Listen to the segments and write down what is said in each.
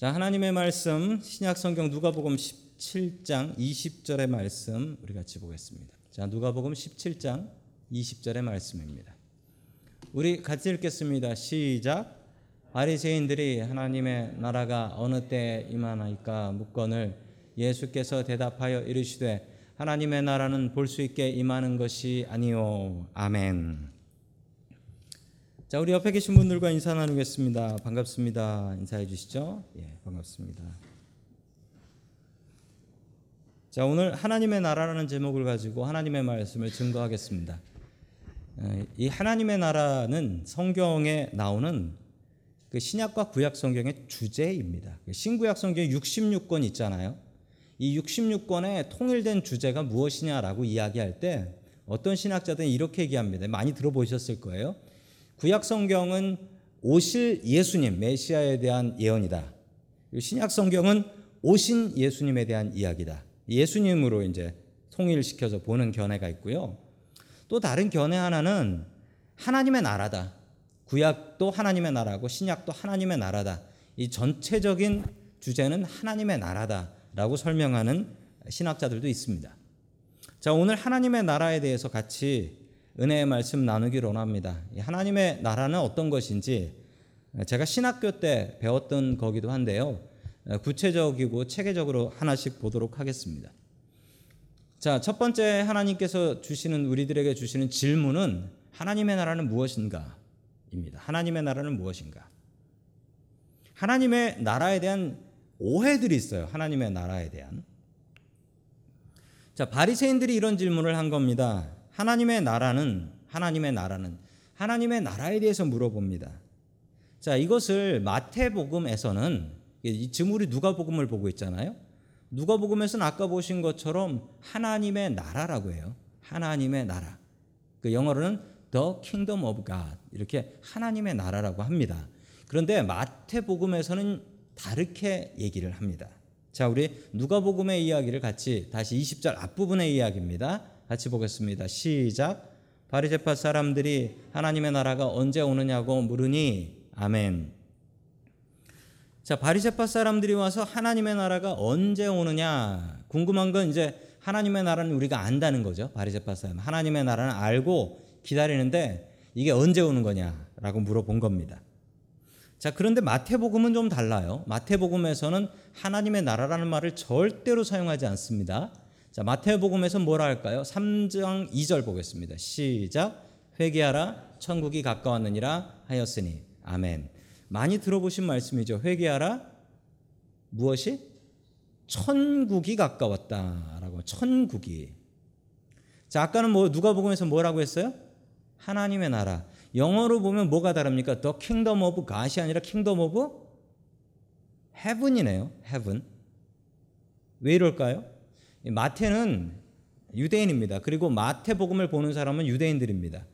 자, 하나님의 말씀 신약 성경 누가복음 17장 20절의 말씀 우리 같이 보겠습니다. 자, 누가복음 17장 20절의 말씀입니다. 우리 같이 읽겠습니다. 시작. 바리새인들이 하나님의 나라가 어느 때 임하나이까 묻건을 예수께서 대답하여 이르시되 하나님의 나라는 볼 수 있게 임하는 것이 아니요. 아멘. 자, 우리 옆에 계신 분들과 인사 나누겠습니다. 반갑습니다. 인사해 주시죠. 예, 반갑습니다. 자, 오늘 하나님의 나라라는 제목을 가지고 하나님의 말씀을 증거하겠습니다. 어, 이 하나님의 나라는 성경에 나오는 그 신약과 구약 성경의 주제입니다. 그 신구약 성경 66권 있잖아요. 이 66권의 통일된 주제가 무엇이냐라고 이야기할 때 어떤 신학자들은 이렇게 얘기합니다. 많이 들어보셨을 거예요. 구약 성경은 오실 예수님 메시아에 대한 예언이다. 신약 성경은 오신 예수님에 대한 이야기다. 예수님으로 이제 통일시켜서 보는 견해가 있고요. 또 다른 견해 하나는 하나님의 나라다. 구약도 하나님의 나라고 신약도 하나님의 나라다. 이 전체적인 주제는 하나님의 나라다라고 설명하는 신학자들도 있습니다. 자, 오늘 하나님의 나라에 대해서 같이 은혜의 말씀 나누기를 원합니다. 하나님의 나라는 어떤 것인지 제가 신학교 때 배웠던 거기도 한데요. 구체적이고 체계적으로 하나씩 보도록 하겠습니다. 자, 첫 번째 하나님께서 주시는 우리들에게 주시는 질문은 하나님의 나라는 무엇인가? 입니다. 하나님의 나라는 무엇인가? 하나님의 나라에 대한 오해들이 있어요. 하나님의 나라에 대한. 자, 바리새인들이 이런 질문을 한 겁니다. 하나님의 나라는 하나님의 나라는 하나님의 나라에 대해서 물어봅니다. 자, 이것을 마태복음에서는 지금 우리 누가복음을 보고 있잖아요. 누가복음에서는 아까 보신 것처럼 하나님의 나라라고 해요. 하나님의 나라. 그 영어로는 the kingdom of God 이렇게 하나님의 나라라고 합니다. 그런데 마태복음에서는 다르게 얘기를 합니다. 자, 우리 누가복음의 이야기를 같이 다시 20절 앞부분의 이야기입니다. 같이 보겠습니다. 시작. 바리새파 사람들이 하나님의 나라가 언제 오느냐고 물으니 아멘. 자, 바리새파 사람들이 와서 하나님의 나라가 언제 오느냐 궁금한 건 이제 하나님의 나라는 우리가 안다는 거죠. 바리새파 사람. 하나님의 나라는 알고 기다리는데 이게 언제 오는 거냐라고 물어본 겁니다. 자, 그런데 마태복음은 좀 달라요. 마태복음에서는 하나님의 나라라는 말을 절대로 사용하지 않습니다. 자, 마태복음에서 뭐라 할까요? 3장 2절 보겠습니다. 시작. 회개하라 천국이 가까웠느니라 하였으니. 아멘. 많이 들어보신 말씀이죠. 회개하라 무엇이? 천국이 가까웠다라고. 천국이. 자, 아까는 뭐 누가복음에서 뭐라고 했어요? 하나님의 나라. 영어로 보면 뭐가 다릅니까? The kingdom of God이 아니라 kingdom of heaven이네요. heaven. 왜 이럴까요? 마태는 유대인입니다. 그리고 마태복음을 보는 사람은 유대인들입니다.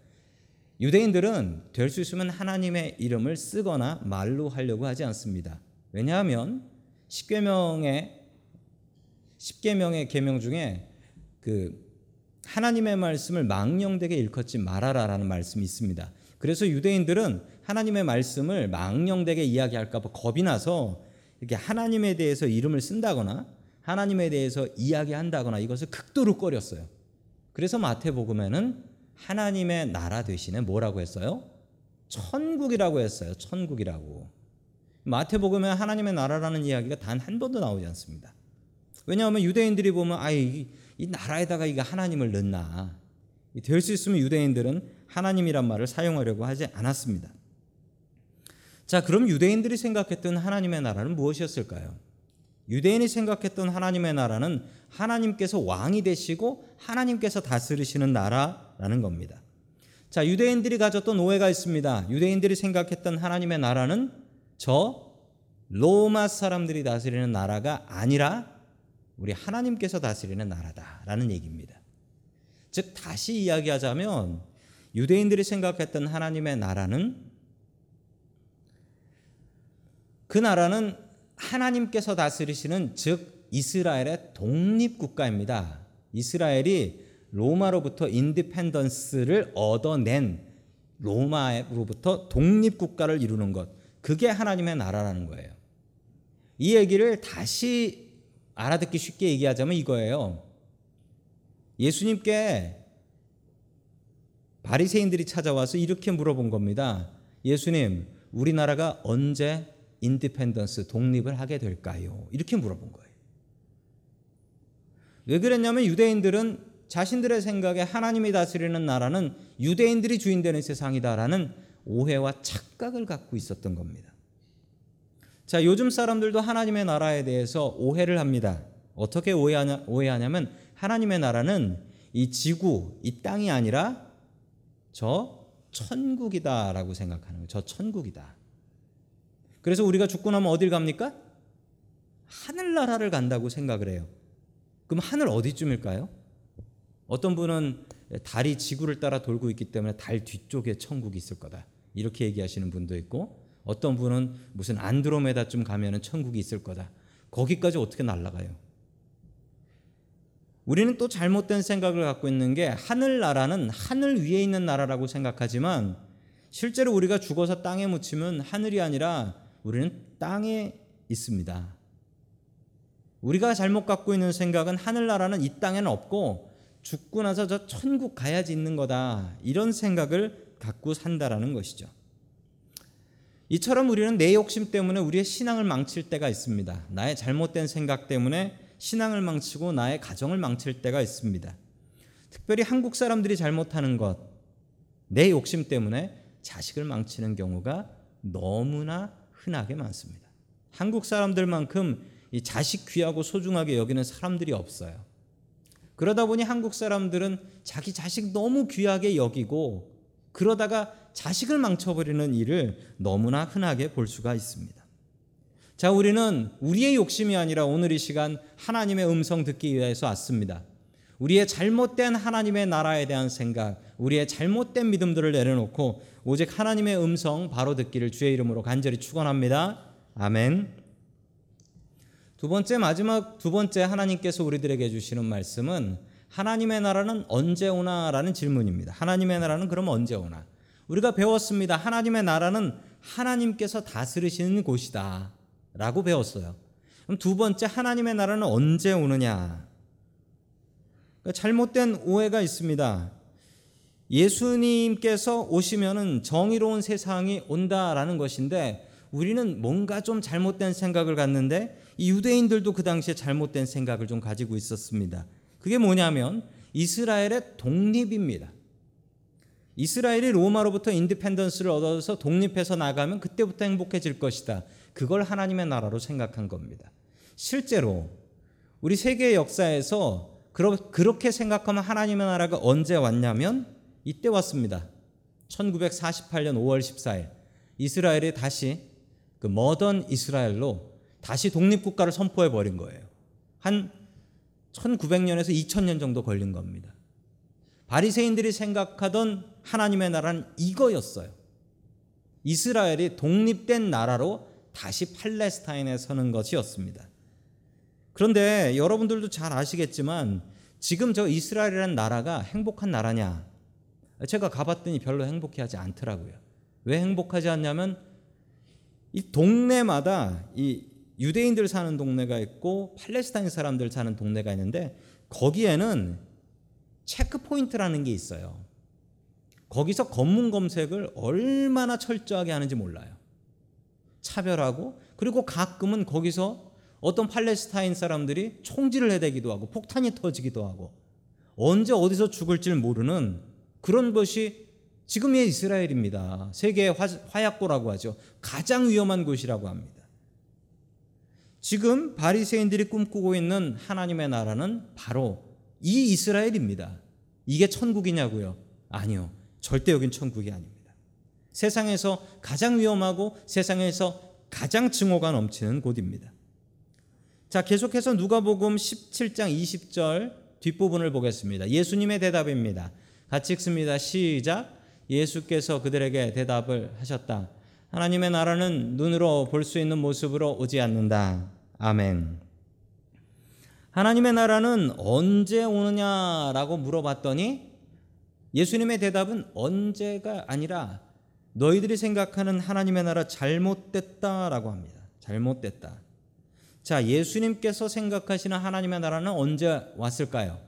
유대인들은 될 수 있으면 하나님의 이름을 쓰거나 말로 하려고 하지 않습니다. 왜냐하면 십계명의 십계명의 계명 중에 그 하나님의 말씀을 망령되게 일컫지 말아라라는 말씀이 있습니다. 그래서 유대인들은 하나님의 말씀을 망령되게 이야기할까 봐 겁이 나서 이렇게 하나님에 대해서 이름을 쓴다거나 하나님에 대해서 이야기한다거나 이것을 극도로 꺼렸어요. 그래서 마태복음에는 하나님의 나라 대신에 뭐라고 했어요? 천국이라고 했어요. 천국이라고. 마태복음에 하나님의 나라라는 이야기가 단 한 번도 나오지 않습니다. 왜냐하면 유대인들이 보면 아이 이 나라에다가 이게 하나님을 넣나 될 수 있으면 유대인들은 하나님이란 말을 사용하려고 하지 않았습니다. 자, 그럼 유대인들이 생각했던 하나님의 나라는 무엇이었을까요? 유대인이 생각했던 하나님의 나라는 하나님께서 왕이 되시고 하나님께서 다스리시는 나라라는 겁니다. 자, 유대인들이 가졌던 오해가 있습니다. 유대인들이 생각했던 하나님의 나라는 저 로마 사람들이 다스리는 나라가 아니라 우리 하나님께서 다스리는 나라다라는 얘기입니다. 즉 다시 이야기하자면 유대인들이 생각했던 하나님의 나라는 그 나라는 하나님께서 다스리시는 즉 이스라엘의 독립 국가입니다. 이스라엘이 로마로부터 인디펜던스를 얻어낸 로마로부터 독립 국가를 이루는 것 그게 하나님의 나라라는 거예요. 이 얘기를 다시 알아듣기 쉽게 얘기하자면 이거예요. 예수님께 바리새인들이 찾아와서 이렇게 물어본 겁니다. 예수님, 우리나라가 언제 independence 독립을 하게 될까요? 이렇게 물어본 거예요. 왜 그랬냐면 유대인들은 자신들의 생각에 하나님이 다스리는 나라는 유대인들이 주인되는 세상이다라는 오해와 착각을 갖고 있었던 겁니다. 자, 요즘 사람들도 하나님의 나라에 대해서 오해를 합니다. 어떻게 오해하냐, 오해하냐면 하나님의 나라는 이 지구, 이 땅이 아니라 저 천국이다라고 생각하는 거예요. 저 천국이다. 그래서 우리가 죽고 나면 어딜 갑니까? 하늘나라를 간다고 생각을 해요. 그럼 하늘 어디쯤일까요? 어떤 분은 달이 지구를 따라 돌고 있기 때문에 달 뒤쪽에 천국이 있을 거다. 이렇게 얘기하시는 분도 있고 어떤 분은 무슨 안드로메다쯤 가면은 천국이 있을 거다. 거기까지 어떻게 날아가요? 우리는 또 잘못된 생각을 갖고 있는 게 하늘나라는 하늘 위에 있는 나라라고 생각하지만 실제로 우리가 죽어서 땅에 묻히면 하늘이 아니라 우리는 땅에 있습니다. 우리가 잘못 갖고 있는 생각은 하늘나라는 이 땅에는 없고 죽고 나서 저 천국 가야지 있는 거다. 이런 생각을 갖고 산다라는 것이죠. 이처럼 우리는 내 욕심 때문에 우리의 신앙을 망칠 때가 있습니다. 나의 잘못된 생각 때문에 신앙을 망치고 나의 가정을 망칠 때가 있습니다. 특별히 한국 사람들이 잘못하는 것, 내 욕심 때문에 자식을 망치는 경우가 너무나 흔하게 많습니다. 한국 사람들만큼 이 자식 귀하고 소중하게 여기는 사람들이 없어요. 그러다 보니 한국 사람들은 자기 자식 너무 귀하게 여기고 그러다가 자식을 망쳐버리는 일을 너무나 흔하게 볼 수가 있습니다. 자, 우리는 우리의 욕심이 아니라 오늘 이 시간 하나님의 음성 듣기 위해서 왔습니다. 우리의 잘못된 하나님의 나라에 대한 생각, 우리의 잘못된 믿음들을 내려놓고 오직 하나님의 음성 바로 듣기를 주의 이름으로 간절히 축원합니다. 아멘. 두 번째 마지막 두 번째 하나님께서 우리들에게 주시는 말씀은 하나님의 나라는 언제 오나라는 질문입니다. 하나님의 나라는 그럼 언제 오나? 우리가 배웠습니다. 하나님의 나라는 하나님께서 다스리시는 곳이다. 라고 배웠어요. 그럼 두 번째 하나님의 나라는 언제 오느냐? 그러니까 잘못된 오해가 있습니다. 예수님께서 오시면은 정의로운 세상이 온다라는 것인데 우리는 뭔가 좀 잘못된 생각을 갖는데 이 유대인들도 그 당시에 잘못된 생각을 좀 가지고 있었습니다. 그게 뭐냐면 이스라엘의 독립입니다. 이스라엘이 로마로부터 인디펜던스를 얻어서 독립해서 나가면 그때부터 행복해질 것이다. 그걸 하나님의 나라로 생각한 겁니다. 실제로 우리 세계 역사에서 그렇게 생각하면 하나님의 나라가 언제 왔냐면 이때 왔습니다. 1948년 5월 14일 이스라엘이 다시 그 머던 이스라엘로 다시 독립국가를 선포해 버린 거예요. 한 1900년에서 2000년 정도 걸린 겁니다. 바리새인들이 생각하던 하나님의 나라는 이거였어요. 이스라엘이 독립된 나라로 다시 팔레스타인에 서는 것이었습니다. 그런데 여러분들도 잘 아시겠지만 지금 저 이스라엘이라는 나라가 행복한 나라냐? 제가 가봤더니 별로 행복해하지 않더라고요. 왜 행복하지 않냐면 이 동네마다 이 유대인들 사는 동네가 있고 팔레스타인 사람들 사는 동네가 있는데 거기에는 checkpoint라는 게 있어요. 거기서 검문 검색을 얼마나 철저하게 하는지 몰라요. 차별하고 그리고 가끔은 거기서 어떤 팔레스타인 사람들이 총질을 해대기도 하고 폭탄이 터지기도 하고 언제 어디서 죽을지 모르는 그런 것이 지금의 이스라엘입니다. 세계의 화약고라고 하죠. 가장 위험한 곳이라고 합니다. 지금 바리새인들이 꿈꾸고 있는 하나님의 나라는 바로 이 이스라엘입니다. 이게 천국이냐고요? 아니요. 절대 여긴 천국이 아닙니다. 세상에서 가장 위험하고 세상에서 가장 증오가 넘치는 곳입니다. 자, 계속해서 누가복음 17장 20절 뒷부분을 보겠습니다. 예수님의 대답입니다. 같이 읽습니다. 시작. 예수께서 그들에게 대답을 하셨다. 하나님의 나라는 눈으로 볼 수 있는 모습으로 오지 않는다. 아멘. 하나님의 나라는 언제 오느냐라고 물어봤더니 예수님의 대답은 언제가 아니라 너희들이 생각하는 하나님의 나라 잘못됐다라고 합니다. 잘못됐다. 자, 예수님께서 생각하시는 하나님의 나라는 언제 왔을까요?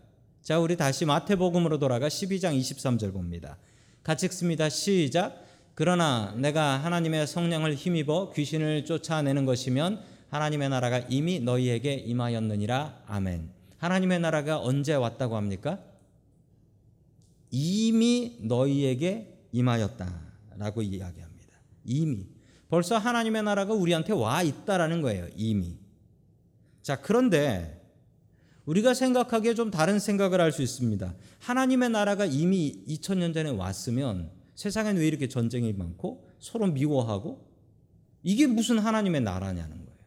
자, 우리 다시 마태복음으로 돌아가 12장 23절 봅니다. 같이 읽습니다. 시작. 그러나 내가 하나님의 성령을 힘입어 귀신을 쫓아내는 것이면 하나님의 나라가 이미 너희에게 임하였느니라. 아멘. 하나님의 나라가 언제 왔다고 합니까? 이미 너희에게 임하였다라고 이야기합니다. 이미 벌써 하나님의 나라가 우리한테 와 있다라는 거예요. 이미. 자, 그런데 우리가 생각하기에 좀 다른 생각을 할 수 있습니다. 하나님의 나라가 이미 2000년 전에 왔으면 세상엔 왜 이렇게 전쟁이 많고 서로 미워하고 이게 무슨 하나님의 나라냐는 거예요.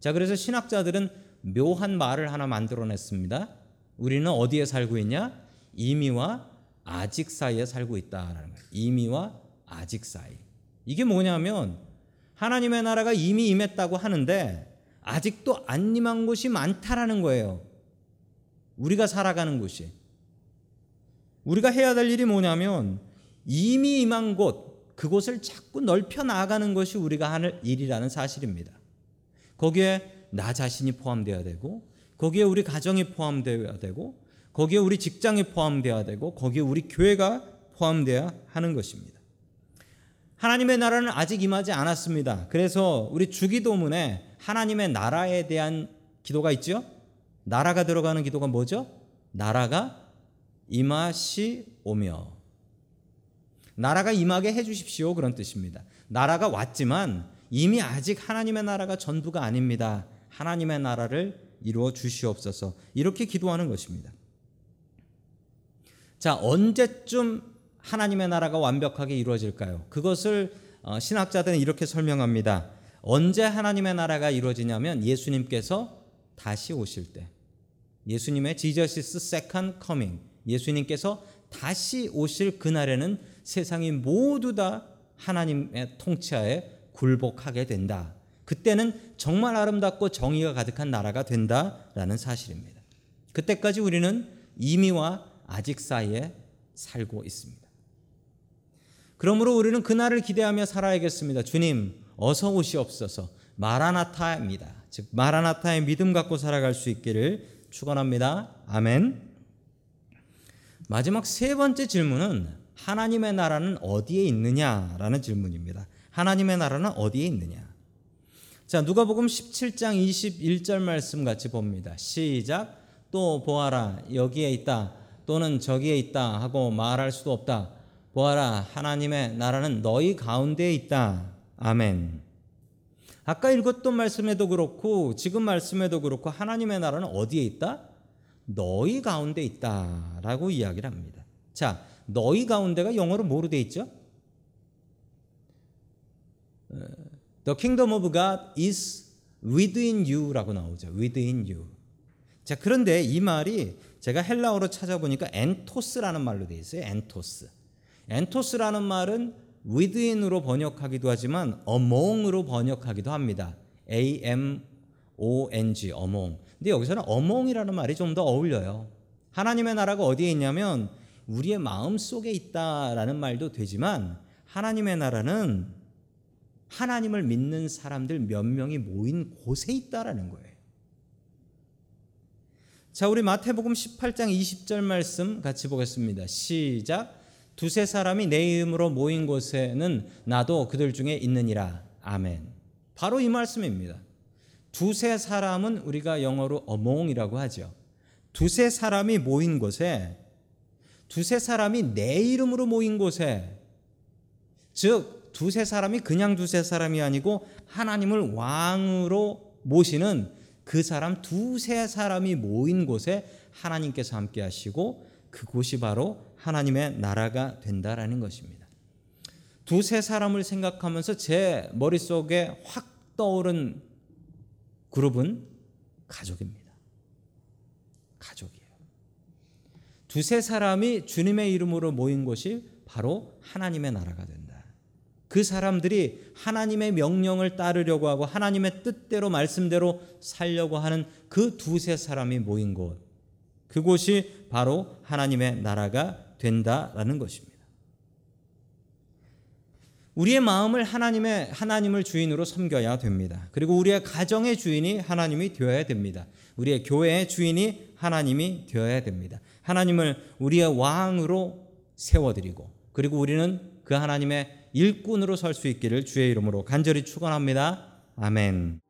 자, 그래서 신학자들은 묘한 말을 하나 만들어냈습니다. 우리는 어디에 살고 있냐? 이미와 아직 사이에 살고 있다라는 거예요. 이미와 아직 사이. 이게 뭐냐면 하나님의 나라가 이미 임했다고 하는데 아직도 안 임한 곳이 많다라는 거예요. 우리가 살아가는 곳이. 우리가 해야 될 일이 뭐냐면 이미 임한 곳, 그곳을 자꾸 넓혀 나가는 것이 우리가 하는 일이라는 사실입니다. 거기에 나 자신이 포함되어야 되고, 거기에 우리 가정이 포함되어야 되고, 거기에 우리 직장이 포함되어야 되고, 거기에 우리 교회가 포함되어야 하는 것입니다. 하나님의 나라는 아직 임하지 않았습니다. 그래서 우리 주기도문에 하나님의 나라에 대한 기도가 있죠? 나라가 들어가는 기도가 뭐죠? 나라가 임하시오며. 나라가 임하게 해 주십시오. 그런 뜻입니다. 나라가 왔지만 이미 아직 하나님의 나라가 전부가 아닙니다. 하나님의 나라를 이루어 주시옵소서. 이렇게 기도하는 것입니다. 자, 언제쯤 하나님의 나라가 완벽하게 이루어질까요? 그것을 어, 신학자들은 이렇게 설명합니다. 언제 하나님의 나라가 이루어지냐면 예수님께서 다시 오실 때. 예수님의 is second coming. 예수님께서 다시 오실 그날에는 세상이 모두 다 하나님의 통치하에 굴복하게 된다. 그때는 정말 아름답고 정의가 가득한 나라가 된다라는 사실입니다. 그때까지 우리는 이미와 아직 사이에 살고 있습니다. 그러므로 우리는 그날을 기대하며 살아야겠습니다. 주님, 어서 오시옵소서. 마라나타입니다. 즉 마라나타의 믿음 갖고 살아갈 수 있기를 축원합니다. 아멘. 마지막 세 번째 질문은 하나님의 나라는 어디에 있느냐라는 질문입니다. 하나님의 나라는 어디에 있느냐? 자, 누가복음 17장 21절 말씀 같이 봅니다. 시작. 또 보아라 여기에 있다 또는 저기에 있다 하고 말할 수도 없다. 보아라 하나님의 나라는 너희 가운데에 있다. 아멘. 아까 읽었던 말씀에도 그렇고 지금 말씀에도 그렇고 하나님의 나라는 어디에 있다? 너희 가운데 있다라고 이야기를 합니다. 자, 너희 가운데가 영어로 뭐로 돼 있죠? The kingdom of God is within you라고 나오죠. within you. 자, 그런데 이 말이 제가 헬라어로 찾아보니까 ἐντός라는 말로 돼 있어요. ἐντός. ἐντός라는 말은 within으로 번역하기도 하지만 among으로 번역하기도 합니다. A M O N G among. 근데 여기서는 among이라는 말이 좀 더 어울려요. 하나님의 나라가 어디에 있냐면 우리의 마음 속에 있다라는 말도 되지만 하나님의 나라는 하나님을 믿는 사람들 몇 명이 모인 곳에 있다라는 거예요. 자, 우리 마태복음 18장 20절 말씀 같이 보겠습니다. 시작. 두세 사람이 내 이름으로 모인 곳에는 나도 그들 중에 있느니라. 아멘. 바로 이 말씀입니다. 두세 사람은 우리가 영어로 among이라고 하죠. 두세 사람이 모인 곳에 두세 사람이 내 이름으로 모인 곳에 즉 두세 사람이 그냥 두세 사람이 아니고 하나님을 왕으로 모시는 그 사람 두세 사람이 모인 곳에 하나님께서 함께 하시고 그곳이 바로 하나님의 나라가 된다라는 것입니다. 두세 사람을 생각하면서 제 머릿속에 확 떠오른 그룹은 가족입니다. 가족이에요. 두세 사람이 주님의 이름으로 모인 곳이 바로 하나님의 나라가 된다. 그 사람들이 하나님의 명령을 따르려고 하고 하나님의 뜻대로 말씀대로 살려고 하는 그 두세 사람이 모인 곳. 그곳이 바로 하나님의 나라가 된다라는 것입니다. 우리의 마음을 하나님의 하나님을 주인으로 섬겨야 됩니다. 그리고 우리의 가정의 주인이 하나님이 되어야 됩니다. 우리의 교회의 주인이 하나님이 되어야 됩니다. 하나님을 우리의 왕으로 세워 드리고 그리고 우리는 그 하나님의 일꾼으로 설 수 있기를 주의 이름으로 간절히 축원합니다. 아멘.